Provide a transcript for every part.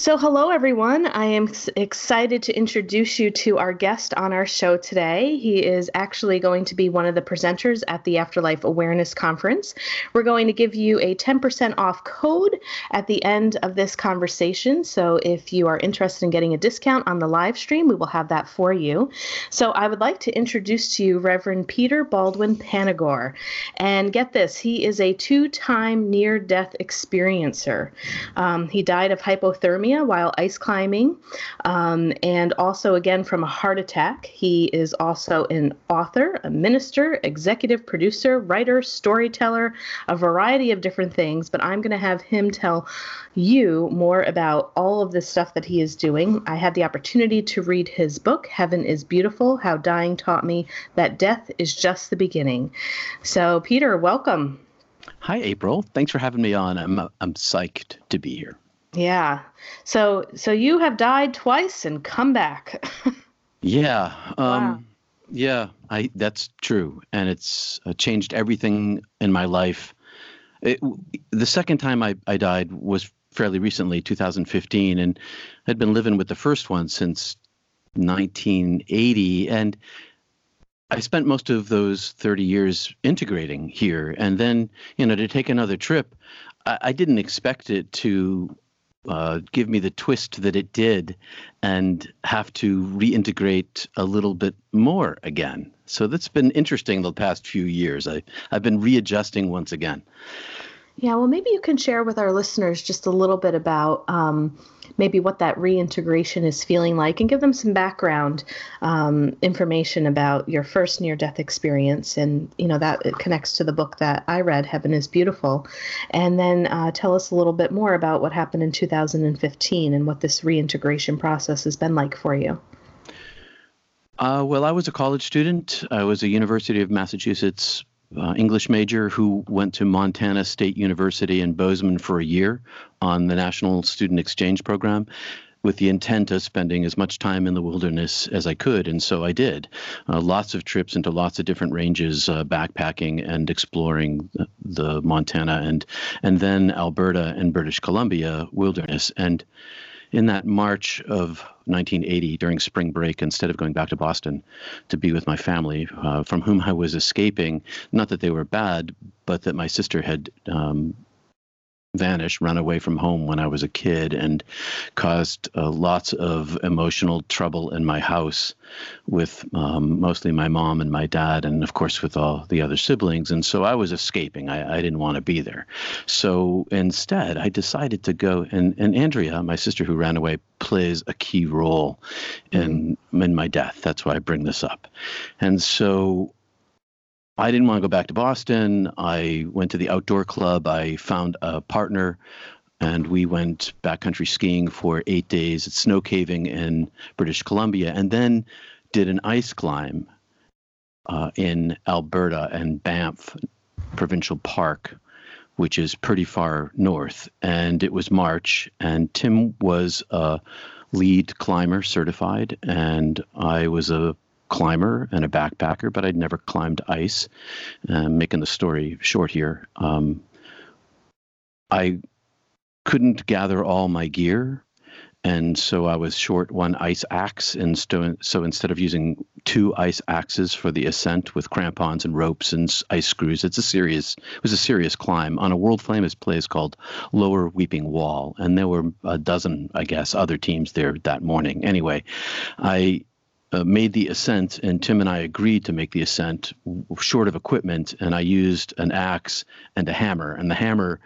So, hello everyone. I am excited to introduce you to our guest on our show today. He is actually going to be one of the presenters at the Afterlife Awareness Conference. We're going to give you a 10% off code at the end of this conversation. So, if you are interested in getting a discount on the live stream, we will have that for you. So, I would like to introduce to you Reverend Peter Baldwin Panagore. And get this, he is a two time near death experiencer. Um, he died of hypothermia while ice climbing, um, and also again from a heart attack. He is also an author, a minister, executive producer, writer, storyteller, a variety of different things. But I'm going to have him tell you more about all of the stuff that he is doing. I had the opportunity to read his book, Heaven is Beautiful How Dying Taught Me That Death is Just the Beginning. So, Peter, welcome. Hi, April. Thanks for having me on. I'm I'm psyched to be here. Yeah. So so you have died twice and come back. yeah. Um, wow. Yeah, I that's true, and it's uh, changed everything in my life. It, the second time I, I died was fairly recently, 2015, and I'd been living with the first one since 1980, and I spent most of those 30 years integrating here, and then you know to take another trip, I, I didn't expect it to uh, give me the twist that it did and have to reintegrate a little bit more again. So that's been interesting the past few years. I, I've been readjusting once again. Yeah, well, maybe you can share with our listeners just a little bit about um, maybe what that reintegration is feeling like and give them some background um, information about your first near death experience. And, you know, that it connects to the book that I read, Heaven is Beautiful. And then uh, tell us a little bit more about what happened in 2015 and what this reintegration process has been like for you. Uh, well, I was a college student. I was a University of Massachusetts uh, English major who went to Montana State University in Bozeman for a year on the National Student Exchange Program with the intent of spending as much time in the wilderness as I could, and so I did. Uh, lots of trips into lots of different ranges, uh, backpacking and exploring the, the, Montana and and then Alberta and British Columbia wilderness. And in that March of 1980 during spring break instead of going back to Boston to be with my family, uh, from whom I was escaping. Not that they were bad, but that my sister had um, vanished, run away from home when I was a kid, and caused uh, lots of emotional trouble in my house with um, mostly my mom and my dad, and of course with all the other siblings. And so I was escaping. I, I didn't want to be there. So instead, I decided to go. And, and Andrea, my sister who ran away, plays a key role in, in my death. That's why I bring this up. And so I didn't want to go back to Boston. I went to the outdoor club. I found a partner and we went backcountry skiing for eight days at snow caving in British Columbia and then did an ice climb uh, in Alberta and Banff Provincial Park, which is pretty far north. And it was March, and Tim was a lead climber certified, and I was a climber and a backpacker, but I'd never climbed ice. Uh, making the story short here, um, I couldn't gather all my gear. And so I was short one ice axe. And so, so instead of using two ice axes for the ascent with crampons and ropes and ice screws, it's a serious, it was a serious climb on a world famous place called Lower Weeping Wall. And there were a dozen, I guess, other teams there that morning. Anyway, I uh, made the ascent, and Tim and I agreed to make the ascent short of equipment, and I used an axe and a hammer. And the hammer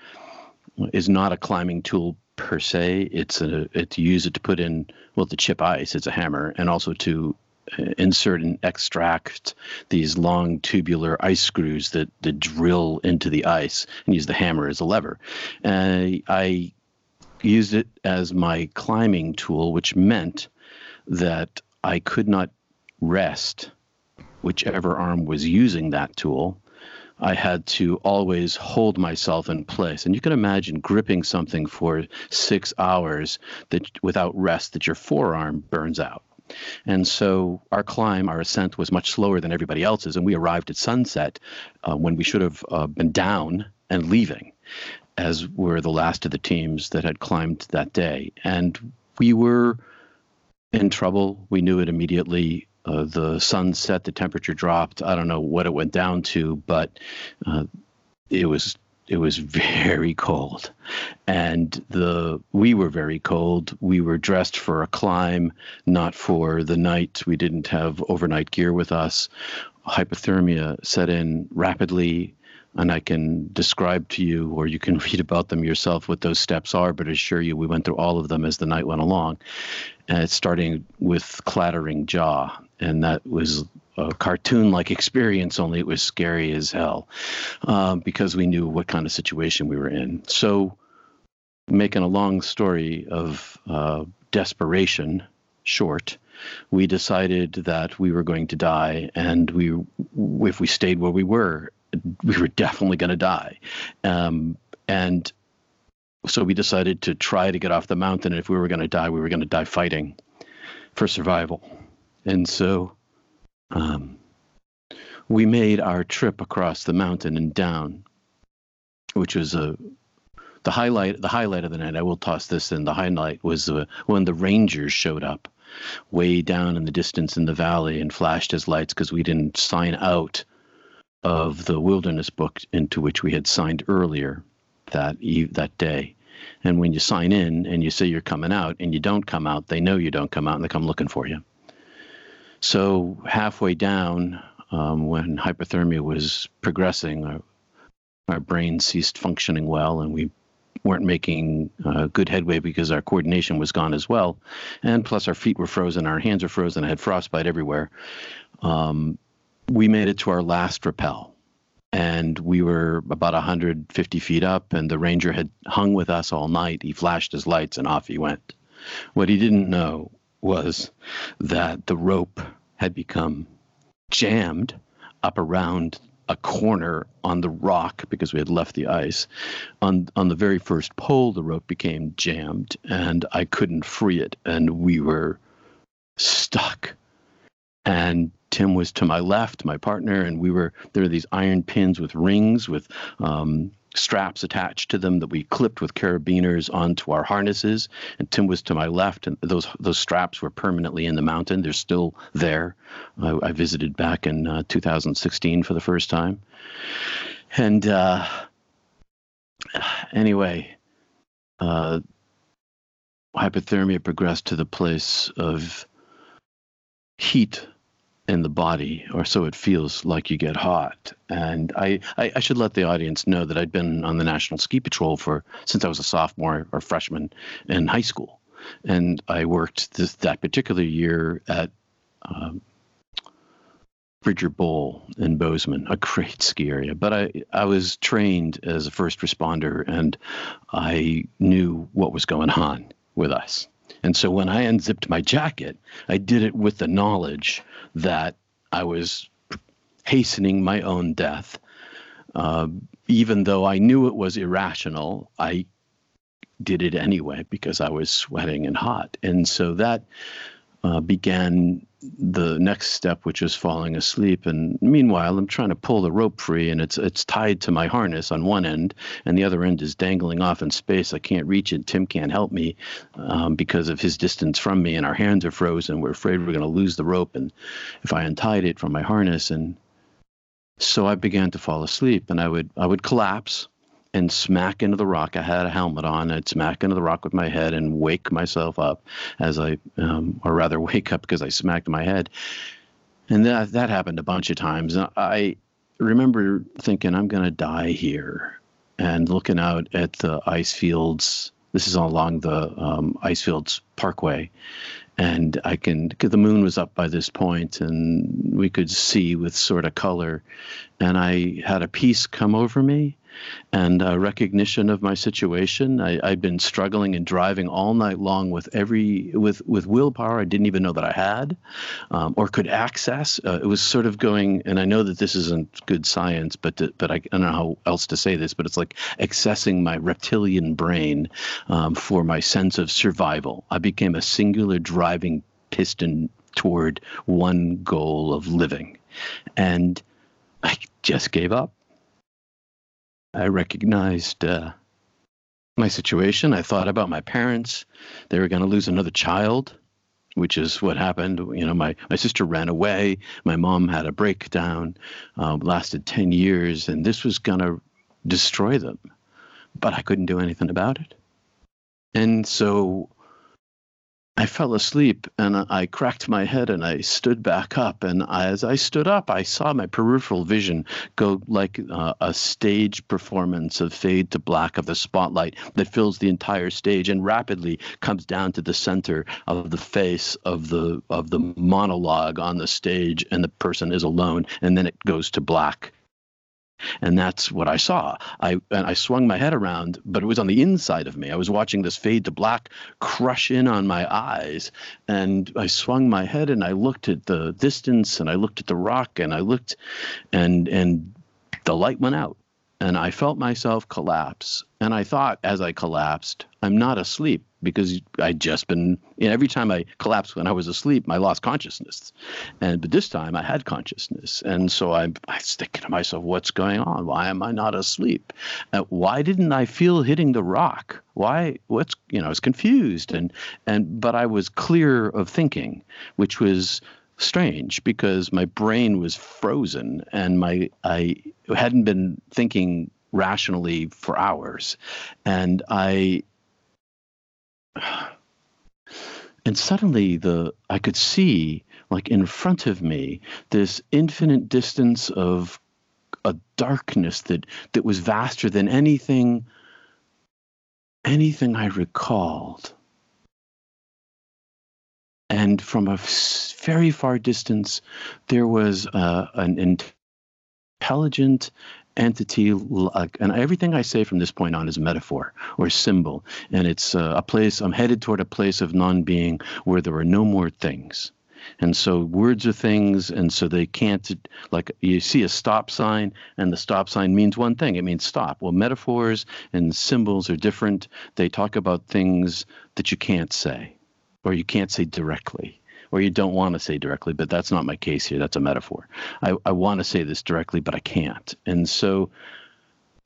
is not a climbing tool per se. It's a it's use it to put in well to chip ice. It's a hammer, and also to uh, insert and extract these long tubular ice screws that that drill into the ice, and use the hammer as a lever. And I used it as my climbing tool, which meant that I could not rest whichever arm was using that tool. I had to always hold myself in place. And you can imagine gripping something for six hours that without rest that your forearm burns out. And so our climb, our ascent was much slower than everybody else's. And we arrived at sunset uh, when we should have uh, been down and leaving, as were the last of the teams that had climbed that day. And we were in trouble. We knew it immediately. Uh, the sun set, the temperature dropped. I don't know what it went down to, but uh, it was it was very cold and the we were very cold we were dressed for a climb not for the night we didn't have overnight gear with us hypothermia set in rapidly and I can describe to you, or you can read about them yourself, what those steps are. But assure you, we went through all of them as the night went along, and it's starting with clattering jaw, and that was a cartoon-like experience. Only it was scary as hell um, because we knew what kind of situation we were in. So, making a long story of uh, desperation short, we decided that we were going to die, and we, if we stayed where we were, we were definitely going to die. Um, and so we decided to try to get off the mountain. And if we were going to die, we were going to die fighting for survival. And so um, we made our trip across the mountain and down, which was a the highlight. The highlight of the night. I will toss this in. The highlight was uh, when the rangers showed up, way down in the distance in the valley, and flashed his lights because we didn't sign out of the wilderness book into which we had signed earlier that that day. And when you sign in and you say you're coming out and you don't come out, they know you don't come out and they come looking for you. So halfway down, um, when hypothermia was progressing, our, our brain ceased functioning well, and we weren't making uh, good headway because our coordination was gone as well, and plus our feet were frozen, our hands were frozen, I had frostbite everywhere. Um, we made it to our last rappel and we were about 150 feet up and the ranger had hung with us all night. He flashed his lights and off he went. What he didn't know was that the rope had become jammed up around a corner on the rock because we had left the ice. On on the very first pole the rope became jammed and i couldn't free it and we were stuck. And Tim was to my left, my partner, and we were there were these iron pins with rings with um, straps attached to them that we clipped with carabiners onto our harnesses. And Tim was to my left, and those those straps were permanently in the mountain. They're still there. I, I visited back in uh, 2016 for the first time, and uh, anyway. Uh, hypothermia progressed to the place of heat in the body, or so it feels like you get hot. And I, I, I, should let the audience know that I'd been on the National Ski Patrol for since I was a sophomore or freshman in high school, and I worked this, that particular year at um, Bridger Bowl in Bozeman, a great ski area. But I, I was trained as a first responder, and I knew what was going on with us. And so when I unzipped my jacket, I did it with the knowledge that I was hastening my own death. Uh, even though I knew it was irrational, I did it anyway because I was sweating and hot. And so that uh, began the next step, which is falling asleep. And meanwhile, I'm trying to pull the rope free, and it's it's tied to my harness on one end, and the other end is dangling off in space. I can't reach it. Tim can't help me um, because of his distance from me, and our hands are frozen. We're afraid we're going to lose the rope, and if I untied it from my harness, and so I began to fall asleep, and I would I would collapse and smack into the rock. I had a helmet on. I'd smack into the rock with my head and wake myself up as I, um, or rather, wake up because I smacked my head. And that that happened a bunch of times. I remember thinking, I'm going to die here, and looking out at the ice fields. This is along the um, ice fields parkway, and I can because the moon was up by this point, and we could see with sort of color. And I had a peace come over me and a recognition of my situation. I, I'd been struggling and driving all night long with every with with willpower I didn't even know that I had um, or could access. Uh, it was sort of going, and I know that this isn't good science, but to, but I, I, don't know how else to say this, but it's like accessing my reptilian brain um, for my sense of survival. I became a singular driving piston toward one goal of living, and I just gave up. I recognized uh, my situation. I thought about my parents. They were going to lose another child, which is what happened. You know, my, my sister ran away. My mom had a breakdown, um, lasted 10 years, and this was going to destroy them. But I couldn't do anything about it. And so I fell asleep and I cracked my head and I stood back up. And as I stood up, I saw my peripheral vision go like uh, a stage performance of fade to black of the spotlight that fills the entire stage and rapidly comes down to the center of the face of the of the monologue on the stage, and the person is alone. And then it goes to black and that's what I saw. I and I swung my head around, but it was on the inside of me. I was watching this fade to black crush in on my eyes, and I swung my head and I looked at the distance and I looked at the rock and I looked, and and the light went out, and I felt myself collapse. And I thought, as I collapsed, I'm not asleep because I'd just been. You know, every time I collapsed when I was asleep, I lost consciousness, and but this time I had consciousness, and so I, I was thinking to myself, "What's going on? Why am I not asleep? Uh, why didn't I feel hitting the rock? Why? What's you know?" I was confused, and and but I was clear of thinking, which was strange because my brain was frozen and my I hadn't been thinking rationally for hours. And I and suddenly the I could see like in front of me this infinite distance of a darkness that that was vaster than anything anything I recalled and from a very far distance, there was uh, an intelligent entity, like and everything I say from this point on is metaphor or symbol. And it's uh, a place, I'm headed toward a place of non being where there are no more things. And so words are things, and so they can't, like, you see a stop sign, and the stop sign means one thing it means stop. Well, metaphors and symbols are different. They talk about things that you can't say or you can't say directly, or you don't want to say directly, but that's not my case here. That's a metaphor. I, I want to say this directly, but I can't. And so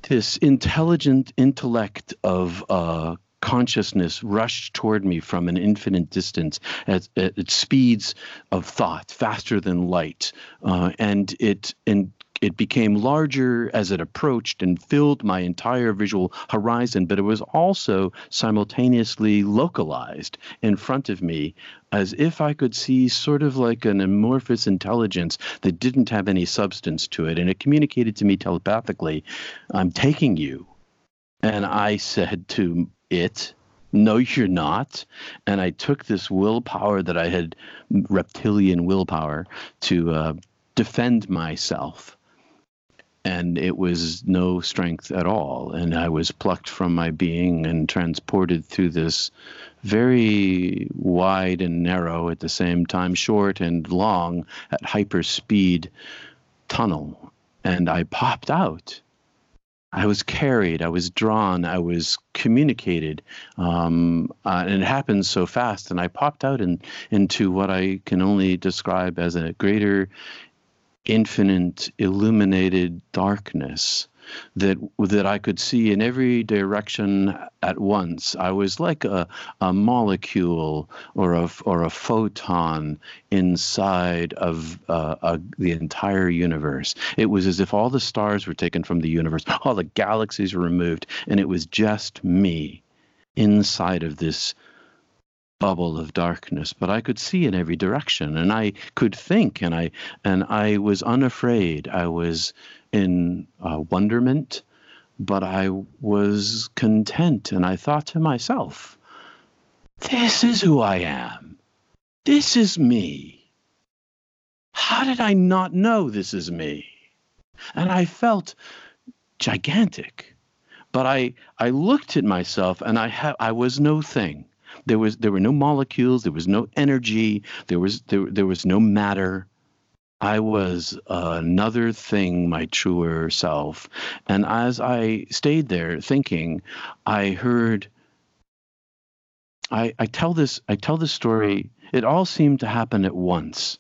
this intelligent intellect of uh, consciousness rushed toward me from an infinite distance at, at, speeds of thought faster than light uh, and it and it became larger as it approached and filled my entire visual horizon, but it was also simultaneously localized in front of me as if I could see sort of like an amorphous intelligence that didn't have any substance to it. And it communicated to me telepathically, I'm taking you. And I said to it, no, you're not. And I took this willpower that I had, reptilian willpower, to uh, defend myself and it was no strength at all. And I was plucked from my being and transported through this very wide and narrow, at the same time, short and long, at hyper speed tunnel. And I popped out. I was carried, I was drawn, I was communicated, um, uh, and it happened so fast. And I popped out in, into what I can only describe as a greater infinite illuminated darkness that that I could see in every direction at once. I was like a, a molecule or a or a photon inside of uh, a, the entire universe. It was as if all the stars were taken from the universe, all the galaxies were removed, and it was just me inside of this bubble of darkness but i could see in every direction and i could think and i and i was unafraid i was in uh, wonderment but i was content and i thought to myself this is who i am this is me how did i not know this is me and i felt gigantic. But I, I looked at myself and I, ha- I was no thing. There, was, there were no molecules, there was no energy, there was, there, there was no matter. I was another thing, my truer self. And as I stayed there thinking, I heard I, I tell this I tell this story. It all seemed to happen at once.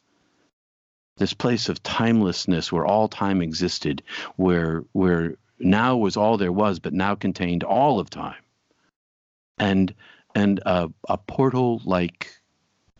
This place of timelessness where all time existed, where where now was all there was, but now contained all of time. And and a, a portal like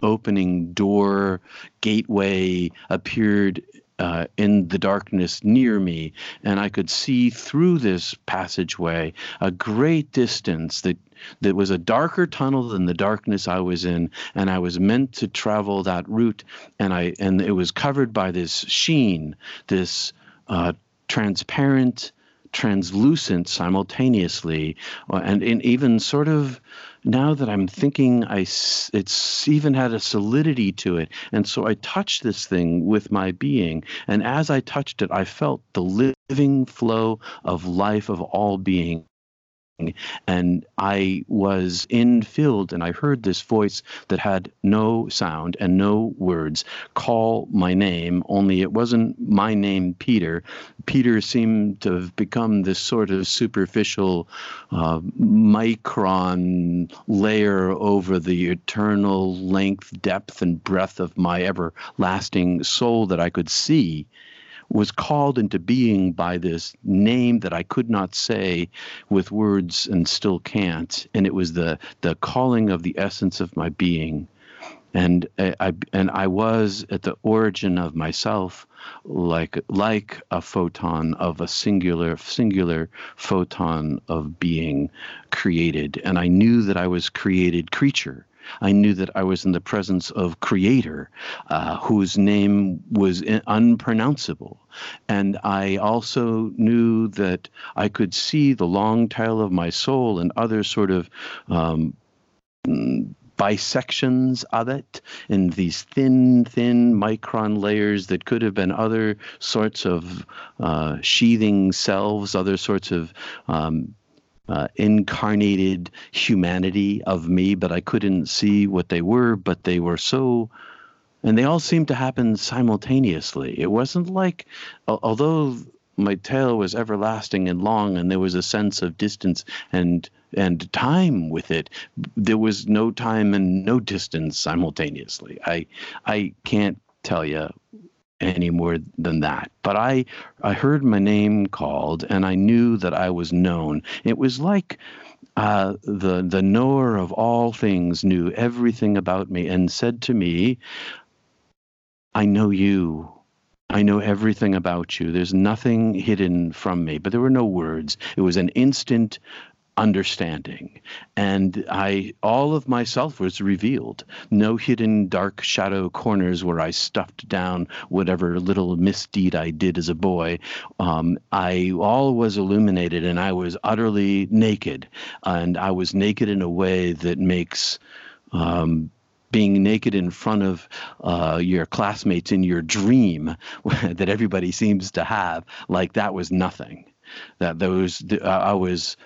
opening door gateway appeared uh, in the darkness near me, and I could see through this passageway a great distance that that was a darker tunnel than the darkness I was in, and I was meant to travel that route, and I and it was covered by this sheen, this uh, transparent, translucent simultaneously, uh, and in even sort of now that I'm thinking, I it's even had a solidity to it, and so I touched this thing with my being, and as I touched it, I felt the living flow of life of all being and I was in field and I heard this voice that had no sound and no words call my name, only it wasn't my name, Peter. Peter seemed to have become this sort of superficial uh, micron layer over the eternal length, depth, and breadth of my everlasting soul that I could see was called into being by this name that I could not say with words and still can't. And it was the, the calling of the essence of my being. And I, and I was at the origin of myself, like like a photon of a singular singular photon of being created, and I knew that I was created creature, I knew that I was in the presence of Creator, uh, whose name was unpronounceable. And I also knew that I could see the long tail of my soul and other sort of um, bisections of it in these thin, thin micron layers that could have been other sorts of uh, sheathing selves, other sorts of um, uh, incarnated humanity of me, but I couldn't see what they were. But they were so, and they all seemed to happen simultaneously. It wasn't like, although my tail was everlasting and long, and there was a sense of distance and and time with it. There was no time and no distance simultaneously. I I can't tell you any more than that. But I I heard my name called and I knew that I was known. It was like uh, the the knower of all things knew everything about me and said to me, "I know you." I know everything about you. There's nothing hidden from me, but there were no words. It was an instant understanding. And i all of myself was revealed. No hidden dark shadow corners where i stuffed down whatever little misdeed i did as a boy. Um, i all was illuminated and i was utterly naked. And i was naked in a way that makes um, being naked in front of uh, your classmates in your dream that everybody seems to have like that was nothing. That those i was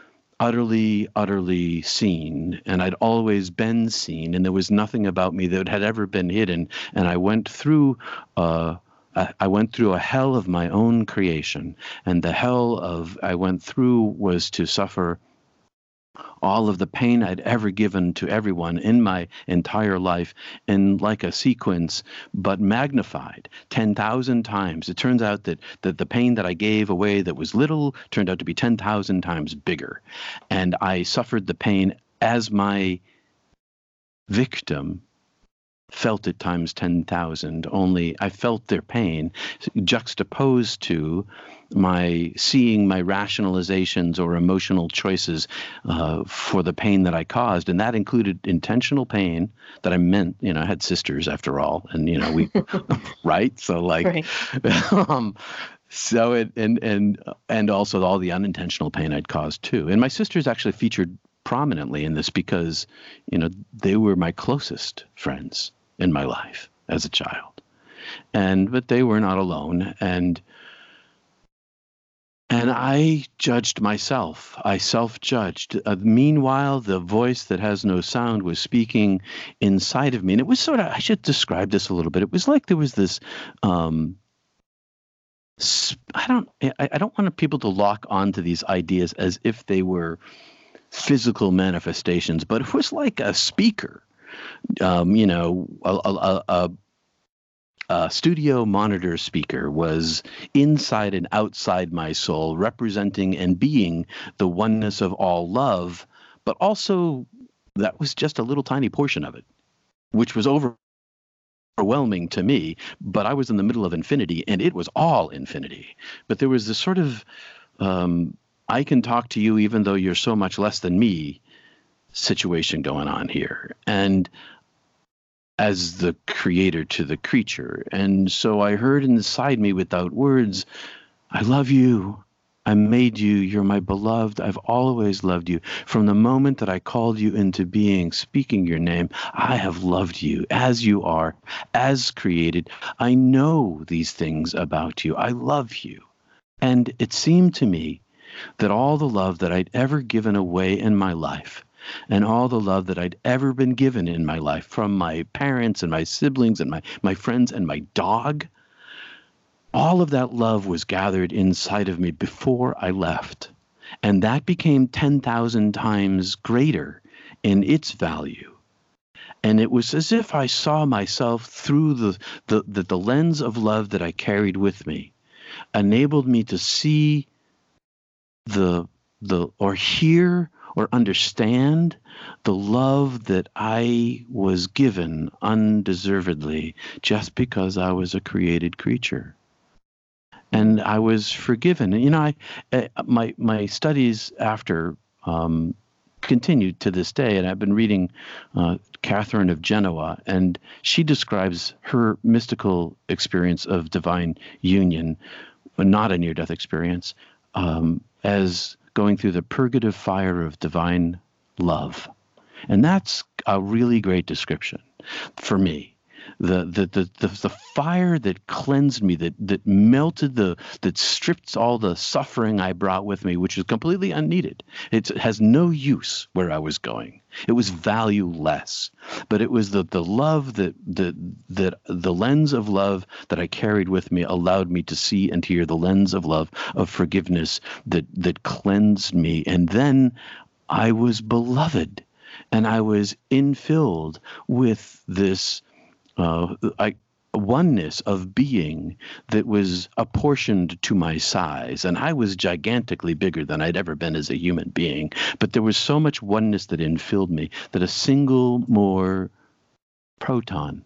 utterly, utterly seen, and I'd always been seen, and there was nothing about me that had ever been hidden. And I went through. Uh, I went through a hell of my own creation, and the hell of I went through was to suffer all of the pain I'd ever given to everyone in my entire life in like a sequence, but magnified 10,000 times. It turns out that, that the pain that I gave away that was little turned out to be 10,000 times bigger. And I suffered the pain as my victim felt it times 10,000, only I felt their pain juxtaposed to my seeing my rationalizations or emotional choices uh, for the pain that I caused. And that included intentional pain that I meant, you know, I had sisters after all. And, you know, we, right? So, like, right. um, so it, and, and, and also all the unintentional pain I'd caused too. And my sisters actually featured prominently in this because, you know, they were my closest friends in my life as a child. And but they were not alone. And and I judged myself. I self judged. Uh, meanwhile, the voice that has no sound was speaking inside of me. And it was sort of, I should describe this a little bit. It was like there was this, um, I don't, I, I don't want people to lock onto these ideas as if they were physical manifestations, but it was like a speaker, um, you know, a, a, a uh, studio monitor speaker was inside and outside my soul, representing and being the oneness of all love, but also that was just a little tiny portion of it, which was over overwhelming to me, but I was in the middle of infinity and it was all infinity. But there was this sort of um, I can talk to you even though you're so much less than me situation going on here. And as the creator to the creature. And so I heard inside me without words, I love you. I made you. You're my beloved. I've always loved you. From the moment that I called you into being, speaking your name, I have loved you as you are, as created. I know these things about you. I love you. And it seemed to me that all the love that I'd ever given away in my life and all the love that I'd ever been given in my life from my parents and my siblings and my, my friends and my dog. All of that love was gathered inside of me before I left. And that became 10,000 times greater in its value. And it was as if I saw myself through the, the, the, the lens of love that I carried with me, enabled me to see the, the or hear or understand the love that I was given undeservedly just because I was a created creature. And I was forgiven. And, you know, I, uh, my, my studies after um, continued to this day, and I've been reading uh, Catherine of Genoa, and she describes her mystical experience of divine union, not a near death experience, um, as going through the purgative fire of divine love. And that's a really great description for me. The, the, the, the, the fire that cleansed me, that, that melted the, that stripped all the suffering I brought with me, which is completely unneeded. It has no use where I was going. It was mm. valueless. But it was the, the love that, that, that the lens of love that I carried with me allowed me to see and hear the lens of love, of forgiveness that, that cleansed me. And then I was beloved and I was infilled with this uh, I, oneness of being that was apportioned to my size. And I was gigantically bigger than I'd ever been as a human being. But there was so much oneness that infilled me that a single more proton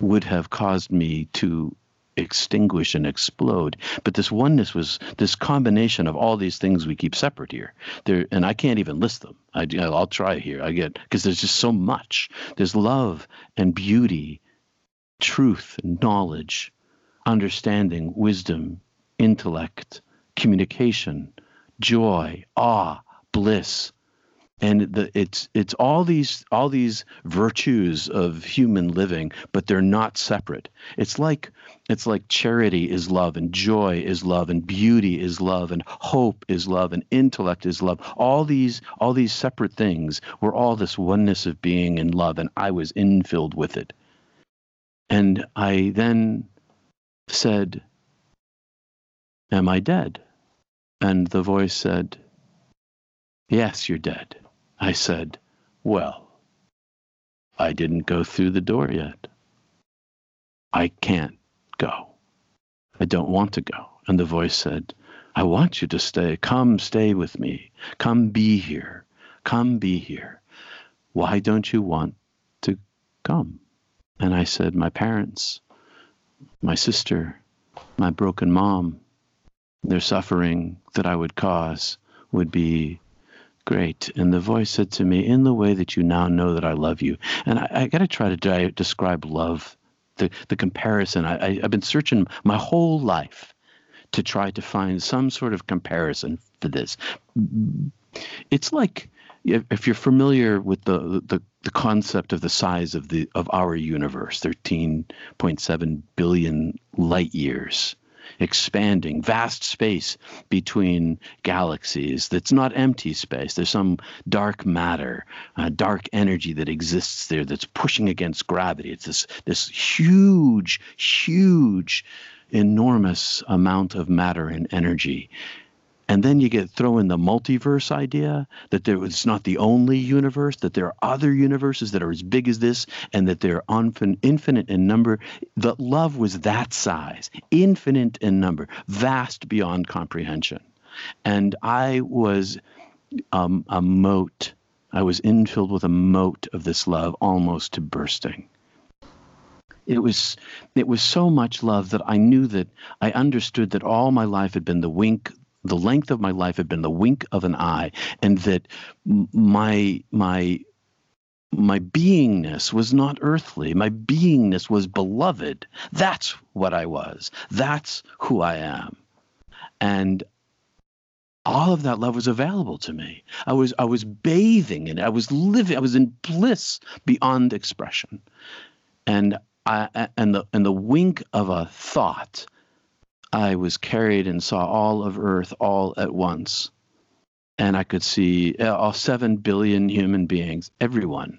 would have caused me to extinguish and explode. But this oneness was this combination of all these things we keep separate here. There, and I can't even list them. I, I'll try here. I get because there's just so much. There's love and beauty, truth knowledge, understanding, wisdom, intellect, communication, joy, awe, bliss, and the, it's it's all these all these virtues of human living but they're not separate. It's like it's like charity is love and joy is love and beauty is love and hope is love and intellect is love. All these all these separate things were all this oneness of being in love and i was infilled with it. And i then said am i dead? And the voice said yes you're dead I said, Well, I didn't go through the door yet. I can't go. I don't want to go. And the voice said, I want you to stay. Come stay with me. Come be here. Come be here. Why don't you want to come? And I said, My parents, my sister, my broken mom, their suffering that I would cause would be Great. And the voice said to me, In the way that you now know that I love you. And I, I got to try to di- describe love, the, the comparison. I, I, I've been searching my whole life to try to find some sort of comparison for this. It's like if you're familiar with the, the, the concept of the size of the of our universe, 13.7 billion light years expanding, vast space between galaxies that's not empty space. There's some dark matter, uh, dark energy that exists there that's pushing against gravity. It's this, this huge, huge, enormous amount of matter and energy and then you get throw in the multiverse idea that there it's not the only universe, that there are other universes that are as big as this, and that they're infinite in number. That love was that size, infinite in number, vast beyond comprehension. And I was um, a mote. I was infilled with a mote of this love almost to bursting it was it was so much love that I knew that I understood that all my life had been the wink the length of my life had been the wink of an eye, and that my my my beingness was not earthly. My beingness was beloved. That's what I was. That's who I am. And all of that love was available to me. I was I was bathing in it. I was living. I was in bliss beyond expression. And I and the and the wink of a thought I was carried and saw all of Earth all at once. And I could see uh, all seven billion human beings, everyone,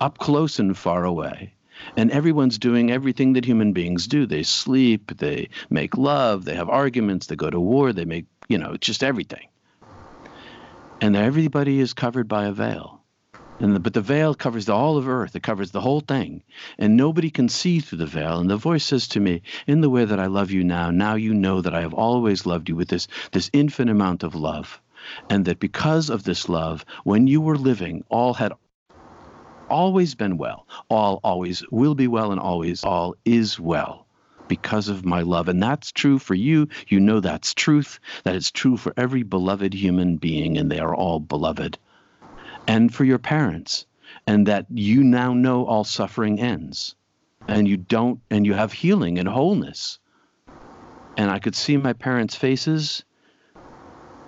up close and far away. And everyone's doing everything that human beings do. They sleep, they make love, they have arguments, they go to war, they make, you know, just everything. And everybody is covered by a veil. And the, but the veil covers all of earth. It covers the whole thing. And nobody can see through the veil. And the voice says to me, In the way that I love you now, now you know that I have always loved you with this, this infinite amount of love. And that because of this love, when you were living, all had always been well. All always will be well, and always all is well because of my love. And that's true for you. You know that's truth. That is true for every beloved human being, and they are all beloved and for your parents, and that you now know all suffering ends, and you don't, and you have healing and wholeness. And I could see my parents' faces,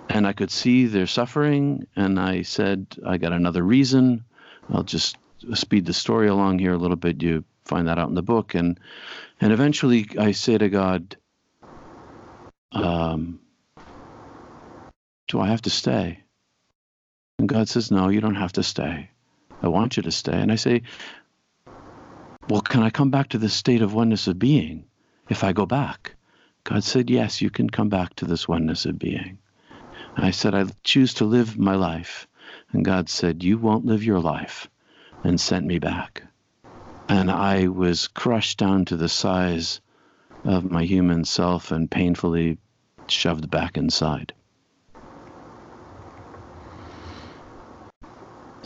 and I could see their suffering, and I said, I got another reason. I'll just speed the story along here a little bit. You find that out in the book, and and eventually I say to God, um, "Do I have to stay?" And God says, No, you don't have to stay. I want you to stay. And I say, Well, can I come back to this state of oneness of being if I go back? God said, Yes, you can come back to this oneness of being. And I said, I choose to live my life. And God said, You won't live your life, and sent me back. And I was crushed down to the size of my human self and painfully shoved back inside.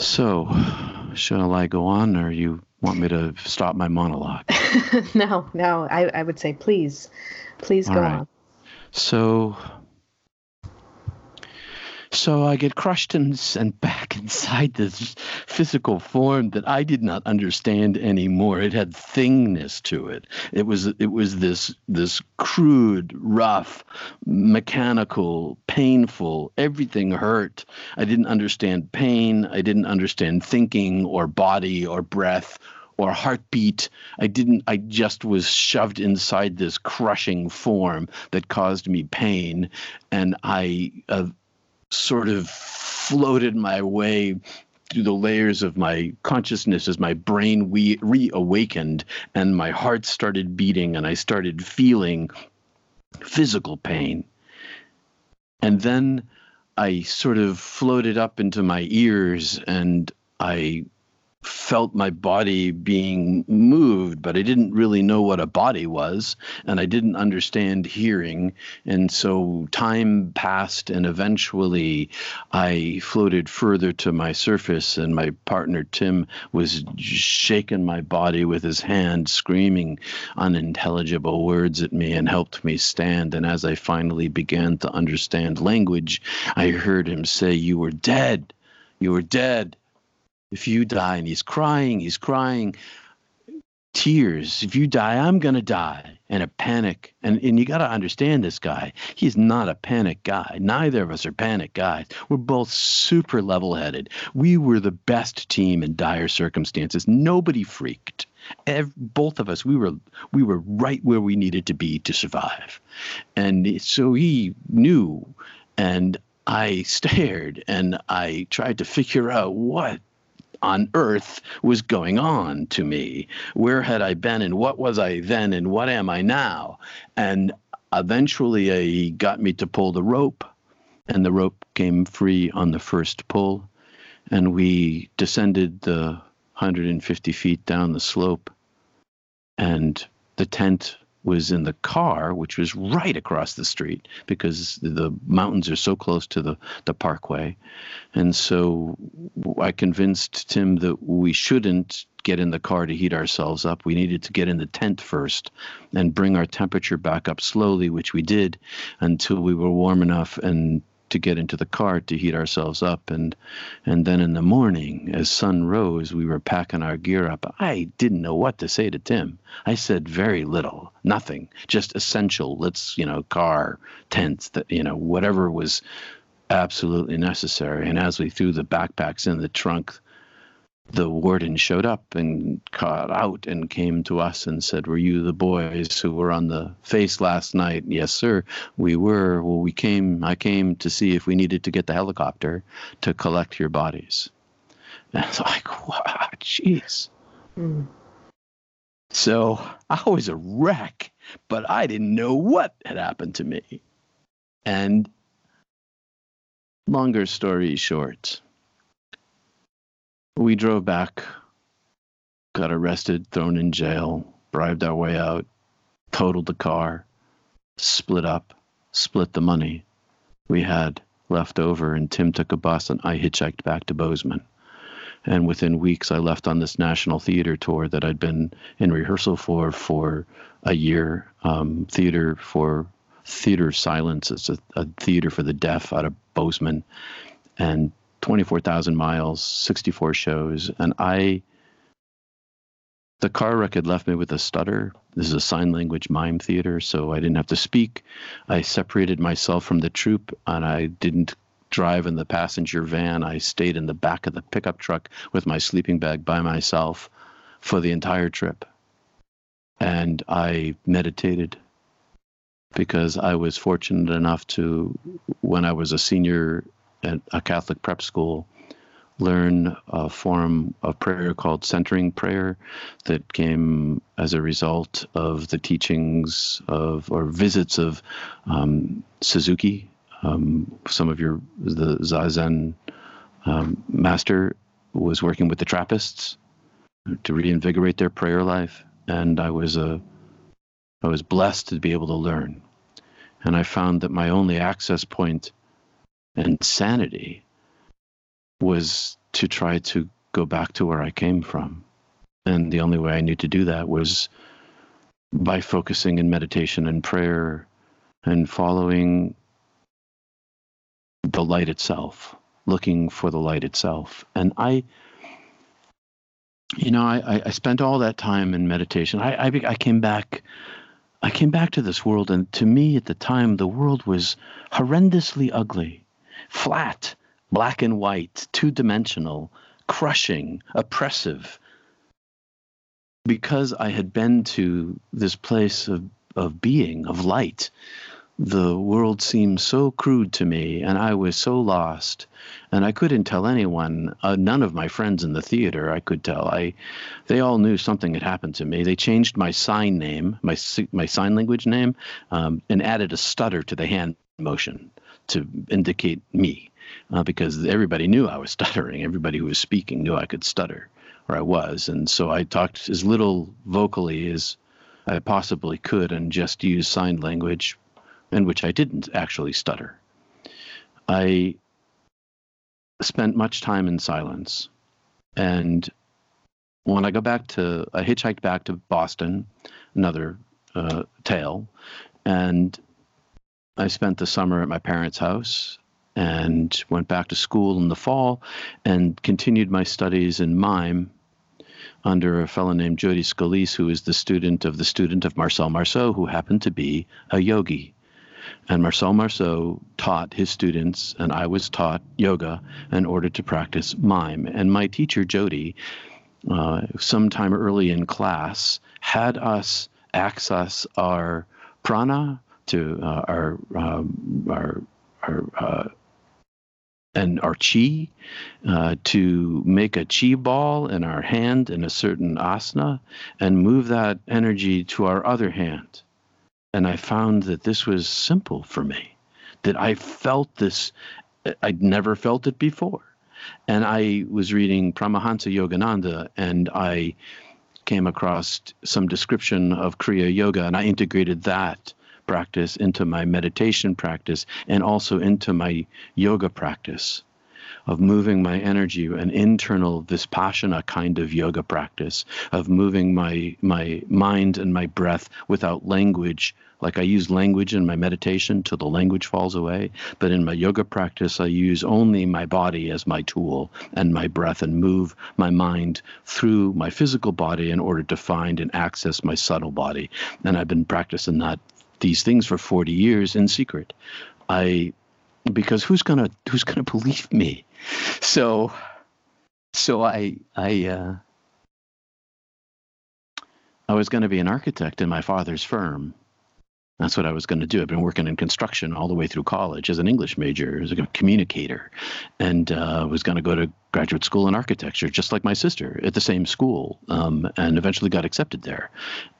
So, shall I go on, or you want me to stop my monologue? no, no. I, I would say please, please All go right. on. So, so I get crushed and sent back inside this physical form that I did not understand anymore. It had thingness to it. It was it was this this crude, rough, mechanical, painful. Everything hurt. I didn't understand pain. I didn't understand thinking or body or breath or heartbeat. I didn't, I just was shoved inside this crushing form that caused me pain. And I uh, sort of floated my way through the layers of my consciousness as my brain we reawakened and my heart started beating and I started feeling physical pain. And then I sort of floated up into my ears and I felt my body being moved, but I didn't really know what a body was, and I didn't understand hearing. And so time passed, and eventually I floated further to my surface, and my partner Tim was shaking my body with his hand, screaming unintelligible words at me, and helped me stand. And as I finally began to understand language, I heard him say, You were dead. You were dead if you die and he's crying he's crying tears. If you die, I'm going to die. And a panic. And, and you got to understand this guy. He's not a panic guy. Neither of us are panic guys. We're both super level headed. We were the best team in dire circumstances. Nobody freaked. Both of us, we were we were right where we needed to be to survive. And so he knew. And I stared and I tried to figure out what on earth was going on to me? Where had I been and what was I then and what am I now? And eventually uh, he got me to pull the rope, and the rope came free on the first pull. And we descended the 150 feet down the slope, and the tent was in the car, which was right across the street because the mountains are so close to the, the parkway. And so I convinced Tim that we shouldn't get in the car to heat ourselves up. We needed to get in the tent first and bring our temperature back up slowly, which we did until we were warm enough and to get into the car to heat ourselves up. And and then in the morning as sun rose we were packing our gear up. I didn't know what to say to tim. I said very little nothing just essential. Let's you know car tents that you know whatever was absolutely necessary. And as we threw the backpacks in the trunk the warden showed up and caught out and came to us and said, Were you the boys who were on the face last night? Yes, sir. We were. Well, we came, I came to see if we needed to get the helicopter to collect your bodies. And I was like, wow, jeez. Mm. So I was a wreck, but I didn't know what had happened to me. And longer story short, we drove back, got arrested, thrown in jail, bribed our way out, totaled the car, split up, split the money we had left over, and Tim took a bus and I hitchhiked back to Bozeman. And within weeks, I left on this national theater tour that I'd been in rehearsal for for a year. Um, theater for Theater Silence. It's a, a theater for the deaf out of Bozeman. And 24,000 miles, 64 shows, and I the car wreck had left me with a stutter. This is a sign language mime theater, so I didn't have to speak. I separated myself from the troupe and I didn't drive in the passenger van. I stayed in the back of the pickup truck with my sleeping bag by myself for the entire trip. And I meditated because I was fortunate enough to, when I was a senior at a Catholic prep school learn a form of prayer called centering prayer that came as a result of the teachings of or visits of um, Suzuki. Um, some of your the Zazen um, master was working with the Trappists to reinvigorate their prayer life, and I was a I was blessed to be able to learn, and I found that my only access point and sanity was to try to go back to where I came from. And the only way I knew to do that was by focusing in meditation and prayer and following the light itself, looking for the light itself. And I, you know, I, I spent all that time in meditation. I, I, I came back I came back to this world, and to me at the time, the world was horrendously ugly flat, black and white, two dimensional, crushing, oppressive. Because I had been to this place of, of being, of light, the world seemed so crude to me, and I was so lost, and I couldn't tell anyone. Uh, none of my friends in the theater I could tell. I, they all knew something had happened to me. They changed my sign name, my my sign language name, um, and added a stutter to the hand motion to indicate me uh, because everybody knew I was stuttering. Everybody who was speaking knew I could stutter, or I was. And so I talked as little vocally as I possibly could and just used sign language in which I didn't actually stutter. I spent much time in silence. And when I go back to, I hitchhiked back to Boston, another uh, tale, and I spent the summer at my parents' house and went back to school in the fall and continued my studies in mime under a fellow named Jody Scalise, who is the student of the student of Marcel Marceau, who happened to be a yogi. And Marcel Marceau taught his students, and I was taught yoga in order to practice mime. And my teacher, Jody, uh, sometime early in class, had us access our prana to uh, our um, our our uh, and our chi uh, to make a chi ball in our hand in a certain asana and move that energy to our other hand. And I found that this was simple for me, that I felt this, I'd never felt it before. And I was reading Paramahansa Yogananda and I came across some description of Kriya Yoga and I integrated that practice into my meditation practice and also into my yoga practice of moving my energy, an internal vipassana kind of yoga practice of moving my my mind and my breath without language. Like I use language in my meditation till the language falls away, but in my yoga practice I use only my body as my tool and my breath and move my mind through my physical body in order to find and access my subtle body. And I've been practicing that these things for 40 years in secret. I because who's gonna who's gonna believe me? So so I I uh, I was going to be an architect in my father's firm. That's what I was going to do. I've been working in construction all the way through college as an English major, as a communicator, and uh, was going to go to graduate school in architecture, just like my sister, at the same school, um, and eventually got accepted there.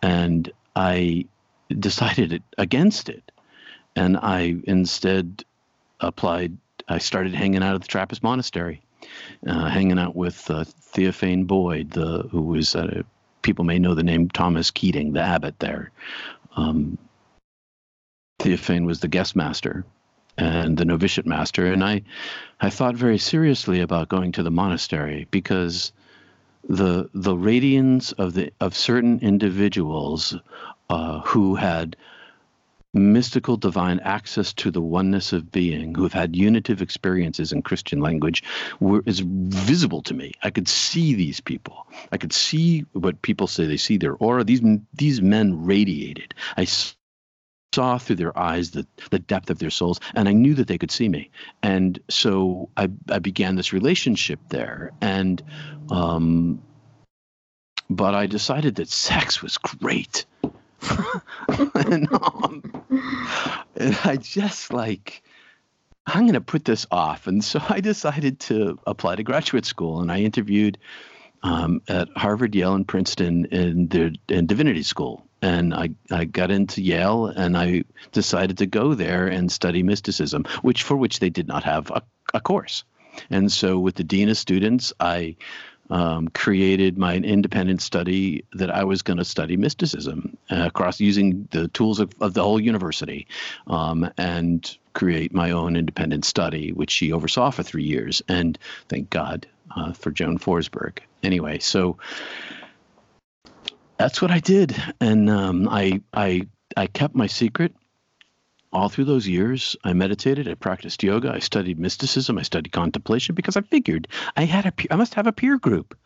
And I decided against it. And I instead applied, I started hanging out at the Trappist monastery, uh, hanging out with uh, Theophane Boyd, the, who was, uh, people may know the name Thomas Keating, the abbot there. Um, Theophane was the guest master and the novitiate master. And I, I thought very seriously about going to the monastery because the the radiance of the of certain individuals uh, who had mystical divine access to the oneness of being who have had unitive experiences in christian language were, is visible to me. I could see these people. I could see what people say. They see their aura. These these men radiated. I saw through their eyes the, the depth of their souls and i knew that they could see me. And so i, I began this relationship there. And um, but i decided that sex was great and, um, and I just like, I'm going to put this off. And so I decided to apply to graduate school and I interviewed um, at Harvard, Yale, and Princeton in the in divinity school. And I, I got into Yale and I decided to go there and study mysticism, which for which they did not have a, a course. And so with the dean of students, I um, created my independent study that I was going to study mysticism uh, across using the tools of, of the whole university um, and create my own independent study, which she oversaw for three years. And thank God uh, for Joan Forsberg. Anyway, so that's what I did, and um, I I I kept my secret all through those years, I meditated, I practiced yoga, I studied mysticism, I studied contemplation because I figured I had a I must have a peer group.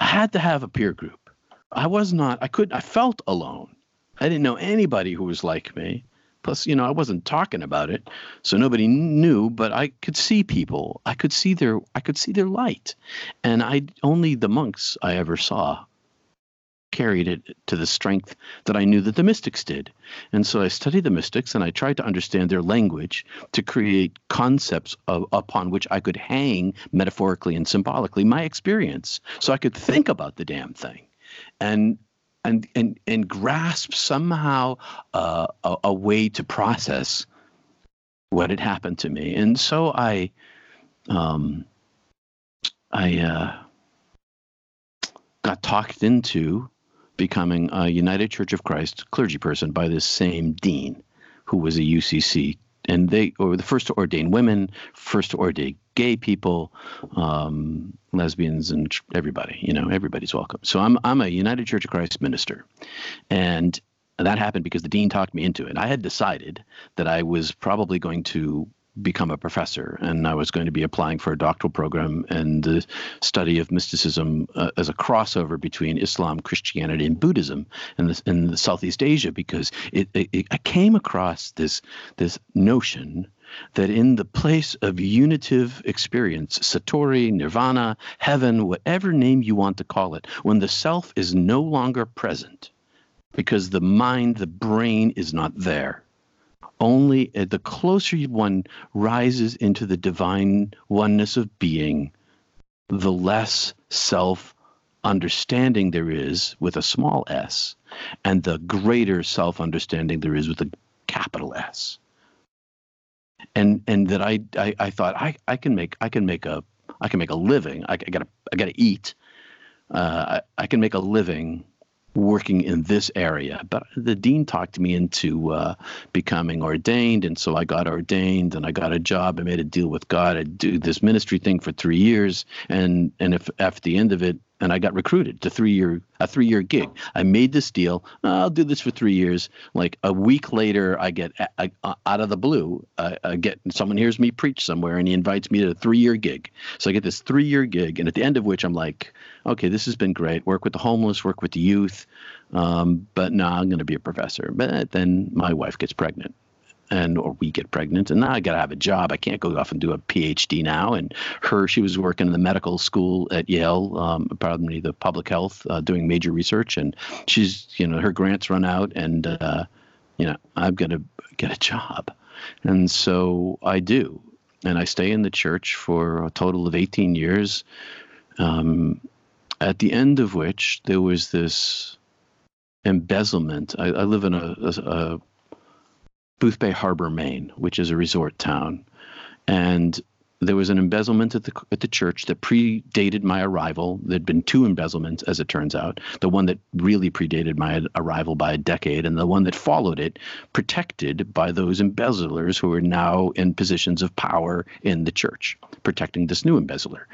I had to have a peer group. I was not I couldn't. I felt alone. I didn't know anybody who was like me. Plus, you know, I wasn't talking about it, so nobody knew, but I could see people. I could see their I could see their light. And I only the monks I ever saw carried it to the strength that I knew that the mystics did. And so I studied the mystics and I tried to understand their language to create concepts of, upon which I could hang metaphorically and symbolically my experience so I could think about the damn thing. And and and and grasp somehow uh, a, a way to process what had happened to me. And so I um, I uh, got talked into becoming a United Church of Christ clergy person by this same dean, who was a UCC, and they were the first to ordain women, first to ordain gay people, um, lesbians, and everybody. You know, everybody's welcome. So I'm I'm a United Church of Christ minister, and that happened because the dean talked me into it. I had decided that I was probably going to become a professor, and I was going to be applying for a doctoral program in the study of mysticism uh, as a crossover between Islam, Christianity, and Buddhism in the, in the Southeast Asia, because it, it, it, I came across this this notion that in the place of unitive experience, Satori, Nirvana, heaven, whatever name you want to call it, when the self is no longer present, because the mind, the brain is not there only uh, the closer one rises into the divine oneness of being, the less self understanding there is with a small s, and the greater self understanding there is with a capital S. And and that I, I I thought I I can make I can make a I can make a living. I, I gotta I gotta eat. Uh, I, I can make a living working in this area. But the dean talked me into uh, becoming ordained, and so I got ordained, and I got a job. I made a deal with God. I'd do this ministry thing for three years, and and if after the end of it, and I got recruited to three year a three year gig. I made this deal. I'll do this for three years. Like a week later, I get I, I, out of the blue. I, I, get someone hears me preach somewhere, and he invites me to a three year gig. So I get this three year gig, and at the end of which I'm like, okay, this has been great. Work with the homeless, work with the youth, um, but now I'm going to be a professor. But then my wife gets pregnant and or we get pregnant and now i got to have a job. I can't go off and do a phd now. And her she was working in the medical school at yale um, pardon me the public health uh, doing major research. And she's you know her grants run out and uh, you know i've got to get a job. And so i do. And i stay in the church for a total of 18 years um, at the end of which there was this embezzlement. I, I live in a, a, a Boothbay Harbor, Maine, which is a resort town. And there was an embezzlement at the at the church that predated my arrival. There'd been two embezzlements, as it turns out. The one that really predated my arrival by a decade, and the one that followed it, protected by those embezzlers who are now in positions of power in the church, protecting this new embezzler.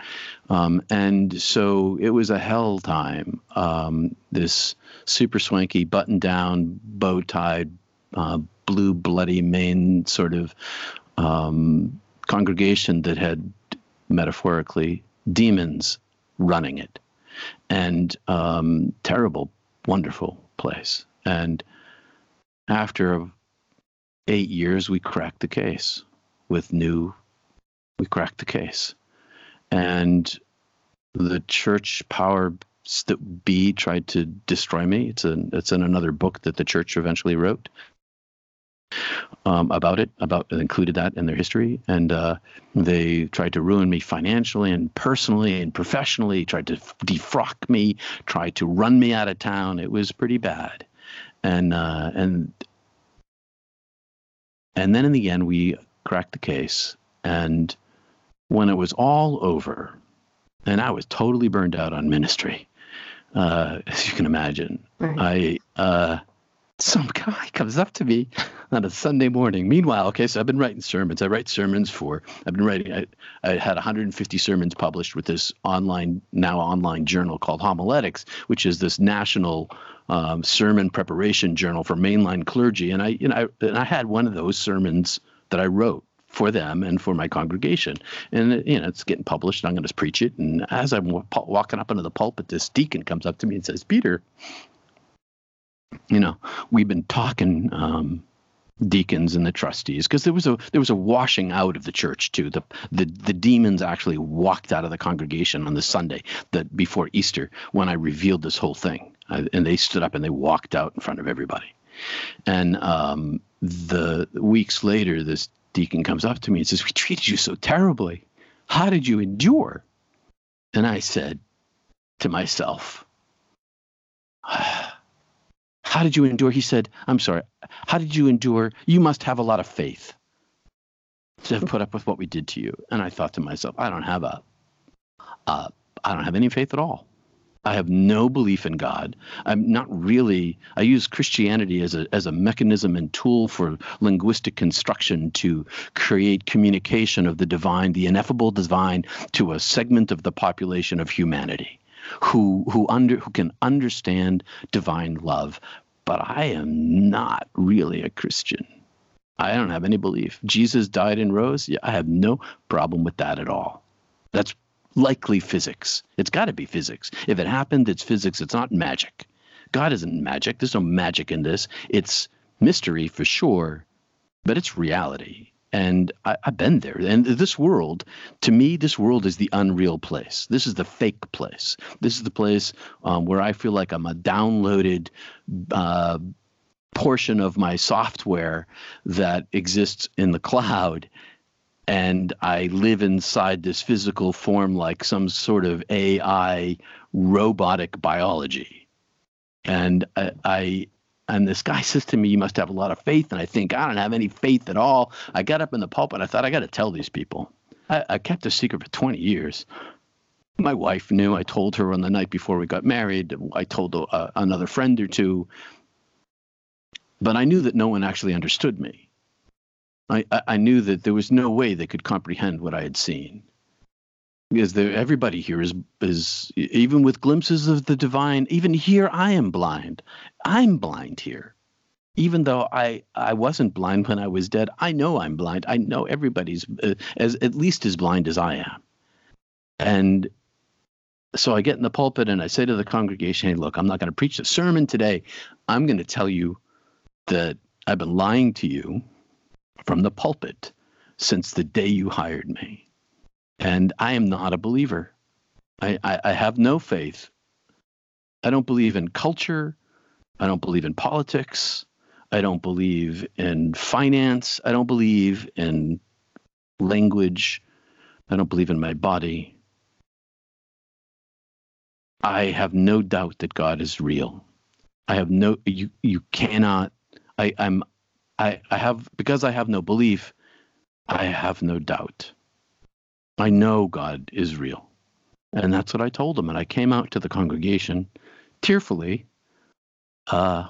Um, and so it was a hell time. Um, this super swanky, button down, bow tied, uh, blue, bloody Maine sort of um, congregation that had metaphorically demons running it, and um, terrible, wonderful place. And after eight years, we cracked the case with new. We cracked the case, and the church power that B tried to destroy me. It's in it's in another book that the church eventually wrote um, about it, about included that in their history, and uh, they tried to ruin me financially and personally and professionally. Tried to defrock me, tried to run me out of town. It was pretty bad, and uh, and and then in the end, we cracked the case, and when it was all over, and I was totally burned out on ministry, uh, as you can imagine, right. I uh, some guy comes up to me on a Sunday morning. Meanwhile, okay, so I've been writing sermons. I write sermons for, I've been writing, I, I had 150 sermons published with this online, now online journal called Homiletics, which is this national um, sermon preparation journal for mainline clergy. And I, you know, I, and I had one of those sermons that I wrote for them and for my congregation. And you know, it's getting published. And I'm going to preach it. And as I'm walking up into the pulpit, this deacon comes up to me and says, "Peter, you know, we've been talking um, deacons and the trustees because there was a there was a washing out of the church too. The the the demons actually walked out of the congregation on the Sunday that before Easter when I revealed this whole thing, uh, and they stood up and they walked out in front of everybody. And um, the weeks later, this deacon comes up to me and says, "We treated you so terribly. How did you endure?" And I said to myself. How did you endure? He said, I'm sorry. How did you endure? You must have a lot of faith to have put up with what we did to you. And I thought to myself, I don't have a, uh, I don't have any faith at all. I have no belief in God. I'm not really. I use Christianity as a as a mechanism and tool for linguistic construction to create communication of the divine, the ineffable divine, to a segment of the population of humanity, who who under who can understand divine love but I am not really a Christian. I don't have any belief. Jesus died and rose. Yeah, I have no problem with that at all. That's likely physics. It's got to be physics. If it happened, it's physics. It's not magic. God isn't magic. There's no magic in this. It's mystery for sure, but it's reality. And I, have been there. And this world, to me, this world is the unreal place. This is the fake place. This is the place um, where I feel like I'm a downloaded uh, portion of my software that exists in the cloud and I live inside this physical form like some sort of AI robotic biology. And I, I, and this guy says to me, "You must have a lot of faith." And I think I don't have any faith at all. I got up in the pulpit. I thought I got to tell these people. I, I kept a secret for 20 years. My wife knew. I told her on the night before we got married. I told uh, another friend or two. But I knew that no one actually understood me. I, I knew that there was no way they could comprehend what I had seen. Because there, everybody here is, is, even with glimpses of the divine, even here I am blind. I'm blind here. Even though I, I wasn't blind when I was dead, I know I'm blind. I know everybody's uh, as at least as blind as I am. And so I get in the pulpit and I say to the congregation, hey, look, I'm not going to preach a sermon today. I'm going to tell you that I've been lying to you from the pulpit since the day you hired me. And I am not a believer. I, I, I have no faith. I don't believe in culture. I don't believe in politics. I don't believe in finance. I don't believe in language. I don't believe in my body. I have no doubt that God is real. I have no you you cannot I, I'm I, I have because I have no belief, I have no doubt. I know God is real. And that's what I told him. And I came out to the congregation tearfully. Uh,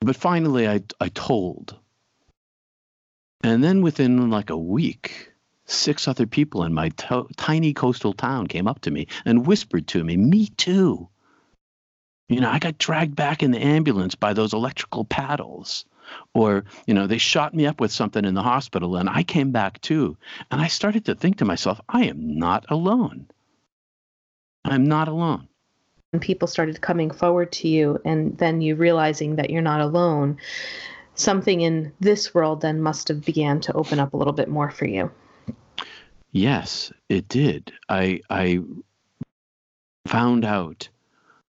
but finally, I, I told. And then within like a week, six other people in my tiny coastal town came up to me and whispered to me, Me too. You know, I got dragged back in the ambulance by those electrical paddles or you know they shot me up with something in the hospital and i came back too. And i started to think to myself i am not alone. I'm not alone. And people started coming forward to you and then you realizing that you're not alone something in this world then must have began to open up a little bit more for you. Yes it did. I i found out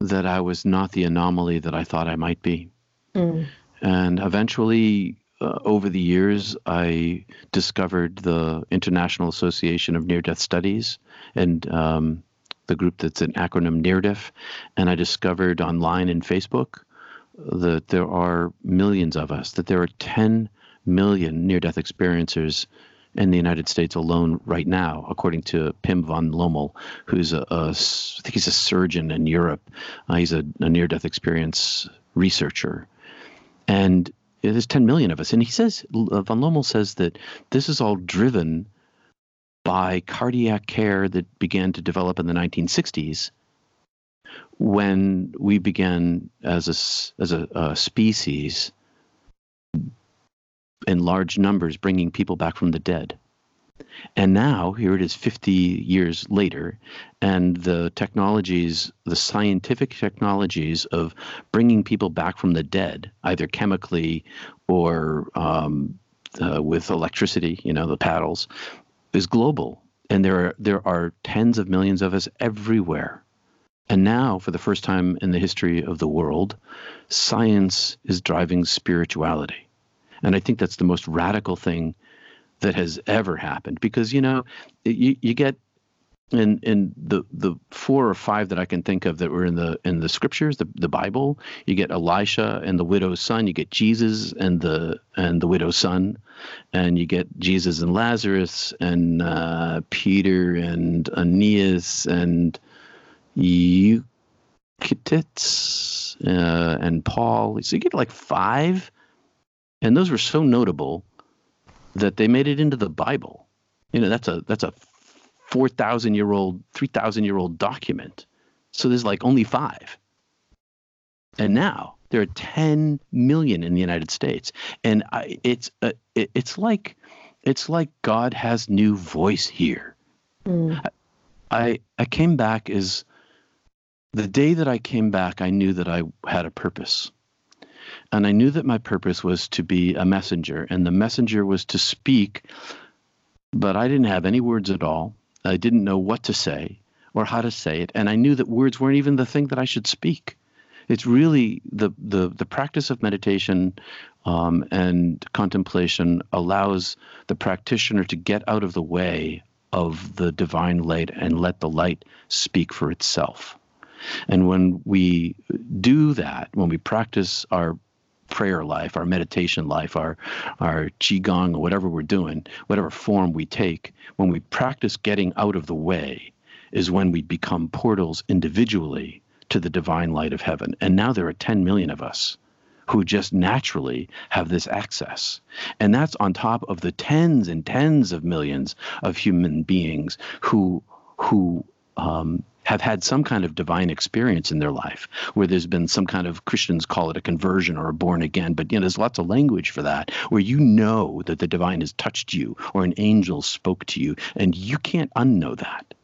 that i was not the anomaly that i thought i might be. Mm. And eventually, uh, over the years, I discovered the International Association of Near Death Studies and um, the group that's an acronym NearDeaf. And I discovered online in Facebook that there are millions of us, that there are 10 million near death experiencers in the United States alone right now, according to Pim van Lommel, who's a, a I think he's a surgeon in Europe. Uh, he's a, a near death experience researcher. And there's 10 million of us. And he says, uh, van Lommel says that this is all driven by cardiac care that began to develop in the 1960s when we began as a, as a, a species in large numbers bringing people back from the dead. And now, here it is 50 years later, and the technologies, the scientific technologies of bringing people back from the dead, either chemically or um, uh, with electricity, you know, the paddles, is global. And there are, there are tens of millions of us everywhere. And now, for the first time in the history of the world, science is driving spirituality. And I think that's the most radical thing that has ever happened because you know you, you get in in the the four or five that I can think of that were in the in the scriptures, the the Bible, you get Elisha and the widow's son, you get Jesus and the and the widow's son, and you get Jesus and Lazarus and uh, Peter and Aeneas and Eutychus uh, and Paul. So you get like five, and those were so notable that they made it into the Bible. You know, that's a that's a four thousand year old, three thousand year old document. So there's like only five. And now There are 10 million in the United States, and I, it's uh, it, it's like it's like God has new voice here. Mm. I I came back as the day that I came back, I knew that I had a purpose. And I knew that my purpose was to be a messenger, and the messenger was to speak, but I didn't have any words at all. I didn't know what to say or how to say it, and I knew that words weren't even the thing that I should speak. It's really the the the practice of meditation um, and contemplation allows the practitioner to get out of the way of the divine light and let the light speak for itself. And when we do that, when we practice our prayer life, our meditation life, our our qigong or whatever we're doing, whatever form we take, when we practice getting out of the way is when we become portals individually to the divine light of heaven. And now there are 10 million of us who just naturally have this access. And that's on top of the tens and tens of millions of human beings who who um, have had some kind of divine experience in their life, where there's been some kind of Christians call it a conversion or a born again, but you know there's lots of language for that, where you know that the divine has touched you or an angel spoke to you, and you can't unknow that.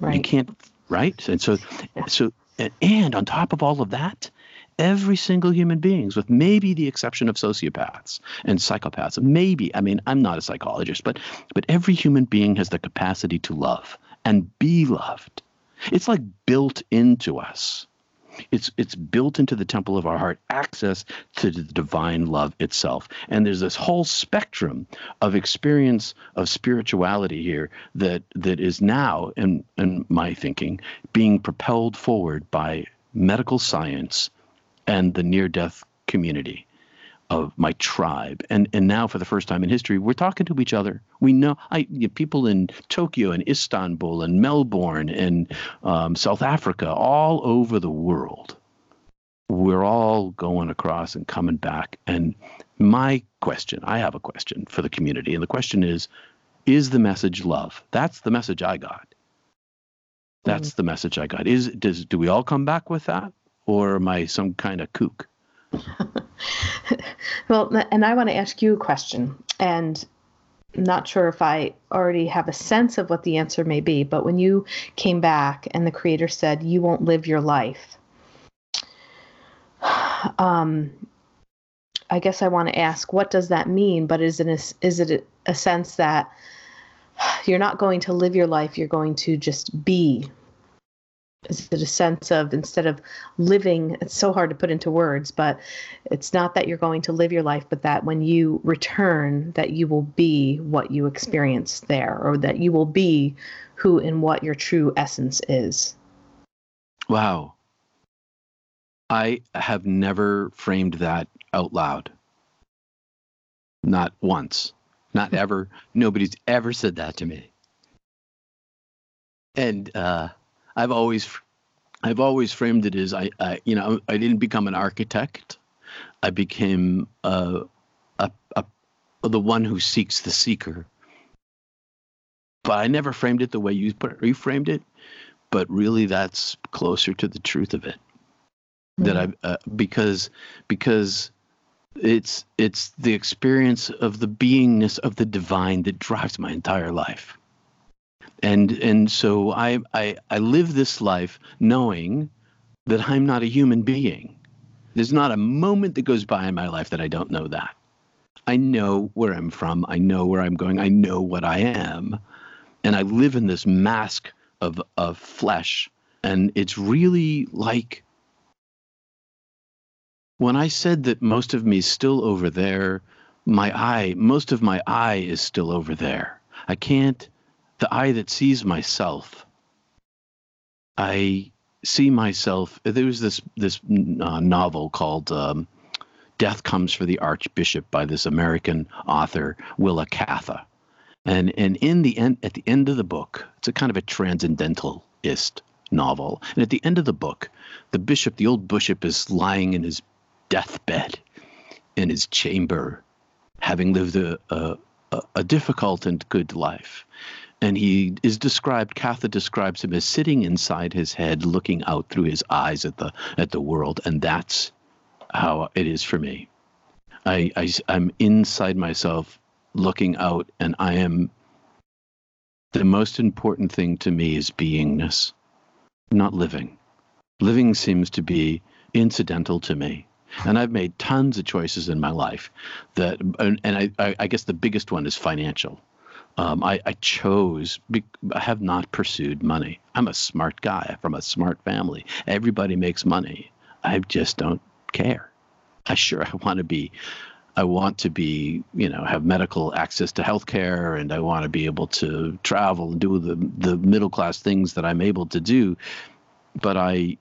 Right. You can't, right? And so, so, and on top of all of that, every single human beings, with maybe the exception of sociopaths and psychopaths, maybe. I mean, I'm not a psychologist, but but every human being has the capacity to love and be loved it's like built into us. It's it's built into the temple of our heart, access to the divine love itself. And there's this whole spectrum of experience of spirituality here that that is now, in in my thinking, being propelled forward by medical science and the near death community of my tribe. And and now for the first time in history, we're talking to each other. We know I you know, people in Tokyo and Istanbul and Melbourne and um, South Africa, all over the world. We're all going across and coming back. And my question, I have a question for the community, and the question is, is the message love? That's the message I got. That's mm the message I got. Is does do we all come back with that, or am I some kind of kook? well, and I want to ask you a question, and not sure if I already have a sense of what the answer may be, but when you came back and the Creator said, You won't live your life, um, I guess I want to ask, what does that mean? But is it a, is it a sense that you're not going to live your life, you're going to just be is it a sense of instead of living it's so hard to put into words but it's not that you're going to live your life but that when you return that you will be what you experience there or that you will be who and what your true essence is. Wow. I have never framed that out loud. Not once. Not ever. Nobody's ever said that to me. And uh I've always I've always framed it as I, I you know I didn't become an architect. I became a, a, a, the one who seeks the seeker. But I never framed it the way you put it, reframed it. But really, that's closer to the truth of it. Mm-hmm. That I uh, because because it's it's the experience of the beingness of the divine that drives my entire life and and so I, I I live this life knowing that I'm not a human being. There's not a moment that goes by in my life that I don't know that. I know where I'm from. I know where I'm going. I know what I am, and I live in this mask of of flesh. And it's really like when I said that most of me is still over there. My eye, most of my eye is still over there. I can't the eye that sees myself. I see myself. There was this this uh, novel called um, "Death Comes for the Archbishop" by this American author Willa Cather, and and in the end, at the end of the book, it's a kind of a transcendentalist novel, and at the end of the book, the bishop, the old bishop, is lying in his deathbed in his chamber, having lived a, a, a difficult and good life and he is described Cather describes him as sitting inside his head looking out through his eyes at the at the world and that's how it is for me. I, I I'm inside myself, looking out, and I am. The most important thing to me is beingness, not living. Living seems to be incidental to me. And I've made tons of choices in my life that, and, and I, I, guess the biggest one is financial. Um, I, I, chose, I have not pursued money. I'm a smart guy from a smart family. Everybody makes money. I just don't care. I sure I want to be, I want to be, you know, have medical access to health care and I want to be able to travel and do the, the middle class things that I'm able to do. But I,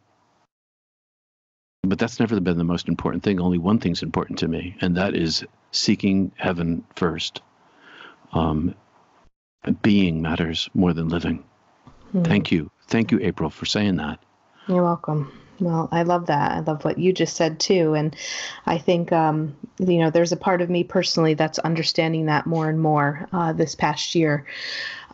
but that's never been the most important thing. Only one thing's important to me, and that is seeking heaven first. Um, being matters more than living. Hmm. Thank you. Thank you, April, for saying that. You're welcome. Well, I love that. I love what you just said too, and I think um, you know there's a part of me personally that's understanding that more and more uh, this past year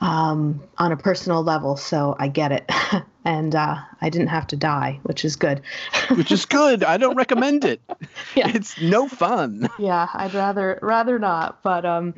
um, on a personal level. So I get it. and uh, I didn't have to die, which is good. which is good. I don't recommend it. Yeah. It's no fun. Yeah, I'd rather rather not. But um,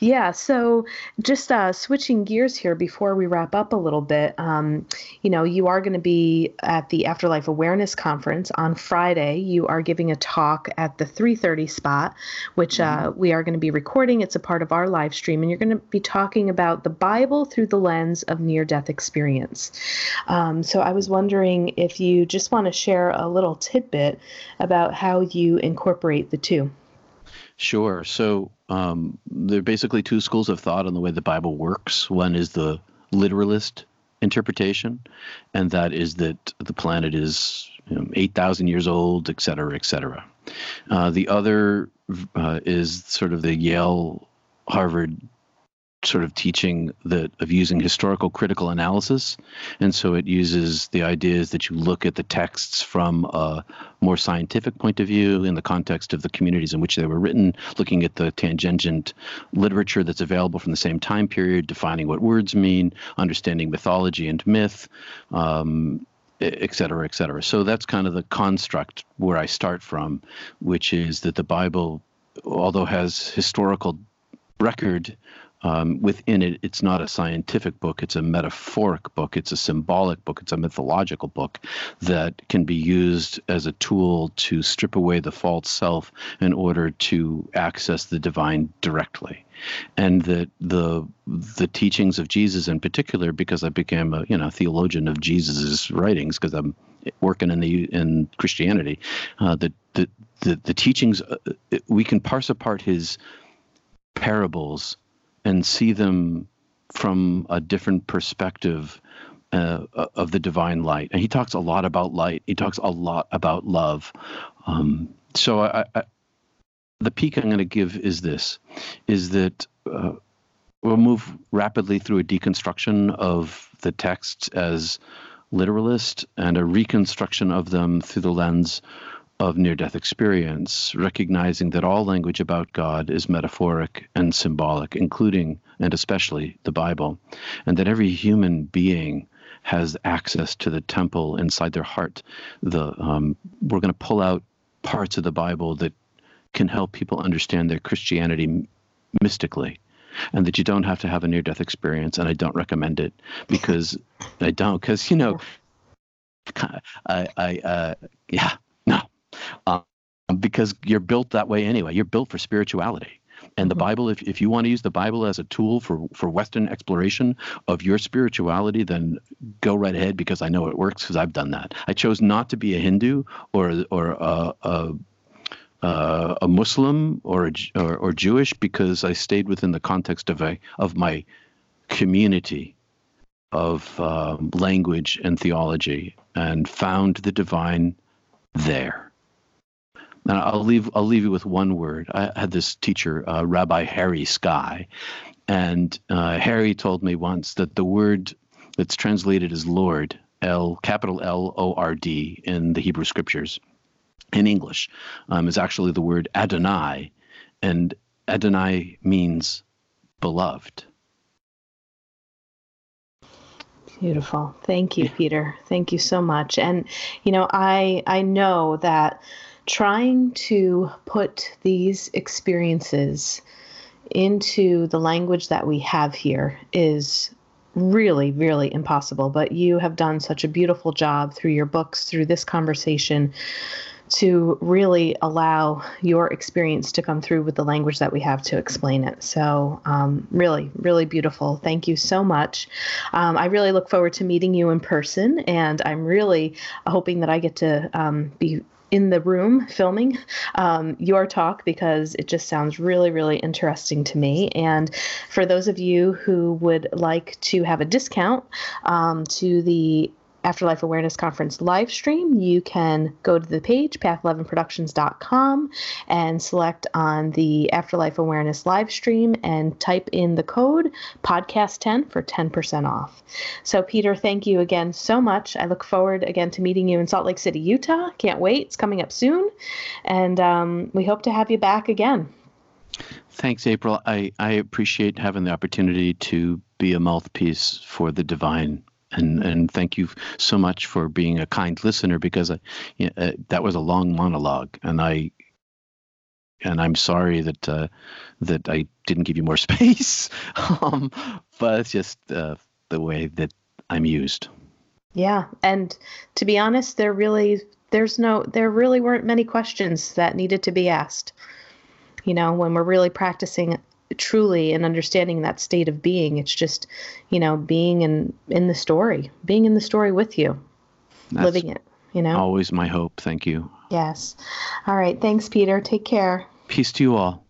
yeah. So just uh, switching gears here before we wrap up a little bit. Um, you know, you are going to be at the Afterlife Awareness Conference on Friday. You are giving a talk at the 3:30 spot, which uh, mm-hmm. we are going to be recording. It's a part of our live stream, and you're going to be talking about the Bible through the lens of near-death experience. Um, so I was wondering if you just want to share a little tidbit about how you incorporate the two. Sure. So um, there are basically two schools of thought on the way the Bible works. One is the literalist interpretation, and that is that the planet is you know, 8,000 years old, et cetera, et cetera. Uh, the other uh, is sort of the Yale Harvard sort of teaching that of using historical critical analysis and so it uses the ideas that you look at the texts from a more scientific point of view in the context of the communities in which they were written looking at the tangent literature that's available from the same time period defining what words mean understanding mythology and myth um, et cetera, et cetera. So that's kind of the construct where I start from, which is that the Bible, although has historical record um, within it, it's not a scientific book, it's a metaphoric book, it's a symbolic book, it's a mythological book that can be used as a tool to strip away the false self in order to access the divine directly. And that the the teachings of Jesus in particular, because I became a you know theologian of Jesus's writings, because I'm working in the in Christianity, uh, the, the the the teachings uh, we can parse apart his parables and see them from a different perspective uh, of the divine light. And he talks a lot about light. He talks a lot about love. Um, so I, I, the peak I'm going to give is this: is that uh, we'll move rapidly through a deconstruction of the texts as literalist and a reconstruction of them through the lens of near death experience, recognizing that all language about God is metaphoric and symbolic, including and especially the Bible, and that every human being has access to the temple inside their heart. The um, we're going to pull out parts of the Bible that can help people understand their Christianity mystically and that you don't have to have a near death experience and i don't recommend it because i don't because you know i i uh, yeah um, because you're built that way anyway. You're built for spirituality. And the mm-hmm. Bible, if, if you want to use the Bible as a tool for, for Western exploration of your spirituality, then go right ahead because I know it works because I've done that. I chose not to be a Hindu or or a, a, a Muslim or, a, or, or Jewish because I stayed within the context of a of my community of um, language and theology and found the divine there. And I'll leave I'll leave you with one word. I had this teacher, uh, Rabbi Harry Sky, and uh, Harry told me once that the word that's translated as Lord, L capital L O R D in the Hebrew Scriptures, in English, um, is actually the word Adonai, and Adonai means beloved. Beautiful. Thank you, Peter. Thank you so much. And you know, I I know that trying to put these experiences into the language that we have here is really, really impossible. But you have done such a beautiful job through your books, through this conversation, to really allow your experience to come through with the language that we have to explain it. So, um, really, really beautiful. Thank you so much. Um, I really look forward to meeting you in person, and I'm really hoping that I get to um, be in the room filming um, your talk because it just sounds really, really interesting to me. And for those of you who would like to have a discount um, to the Afterlife Awareness Conference live stream, you can go to the page, path11productions.com, and select on the Afterlife Awareness live stream and type in the code podcast10 for 10% off. So, Peter, thank you again so much. I look forward again to meeting you in Salt Lake City, Utah. Can't wait. It's coming up soon. And um, we hope to have you back again. Thanks, April. I, I appreciate having the opportunity to be a mouthpiece for the divine and and thank you so much for being a kind listener because I, you know, uh, that was a long monologue and I and I'm sorry that uh, that I didn't give you more space um, but it's just uh, the way that I'm used. Yeah and to be honest there really there's no there really weren't many questions that needed to be asked you know when we're really practicing truly and understanding that state of being. It's just, you know, being in in the story, being in the story with you, That's living it. You know, always my hope. Thank you. Yes. All right. Thanks, Peter. Take care. Peace to you all.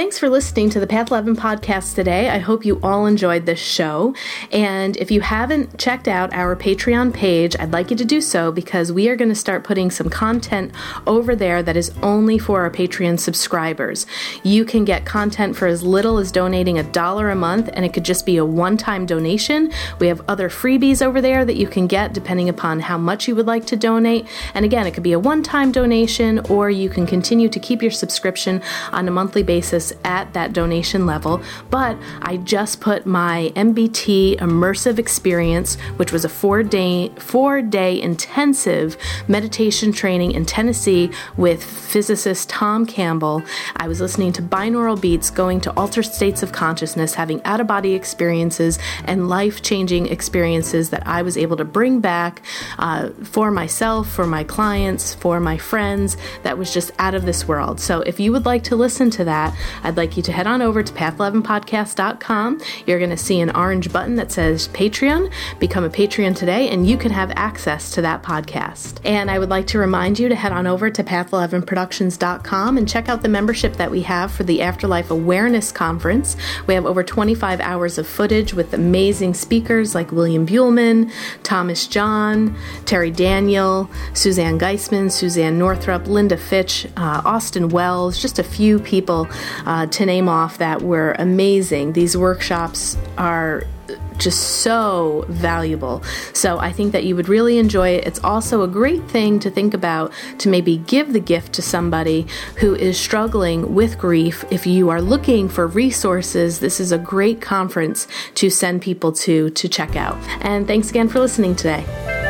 Thanks for listening to the Path 11 podcast today. I hope you all enjoyed this show. And if you haven't checked out our Patreon page, I'd like you to do so because we are going to start putting some content over there that is only for our Patreon subscribers. You can get content for as little as donating a dollar a month, and it could just be a one time donation. We have other freebies over there that you can get depending upon how much you would like to donate. And again, it could be a one time donation, or you can continue to keep your subscription on a monthly basis at that donation level, but I just put my MBT immersive experience, which was a four day four day intensive meditation training in Tennessee with physicist Tom Campbell. I was listening to binaural beats, going to altered states of consciousness, having out of body experiences and life changing experiences that I was able to bring back uh, for myself, for my clients, for my friends. That was just out of this world. So if you would like to listen to that, I'd like you to head on over to path11podcast.com. You're going to see an orange button that says Patreon. Become a Patreon today, and you can have access to that podcast. And I would like to remind you to head on over to path11productions.com and check out the membership that we have for the Afterlife Awareness Conference. We have over 25 hours of footage with amazing speakers like William Buhlman, Thomas John, Terry Daniel, Suzanne Giesemann, Suzanne Northrop, Linda Fitch, uh, Austin Wells, just a few people uh, to name off that were amazing. These workshops are just so valuable. So I think that you would really enjoy it. It's also a great thing to think about to maybe give the gift to somebody who is struggling with grief. If you are looking for resources, this is a great conference to send people to to check out. And thanks again for listening today.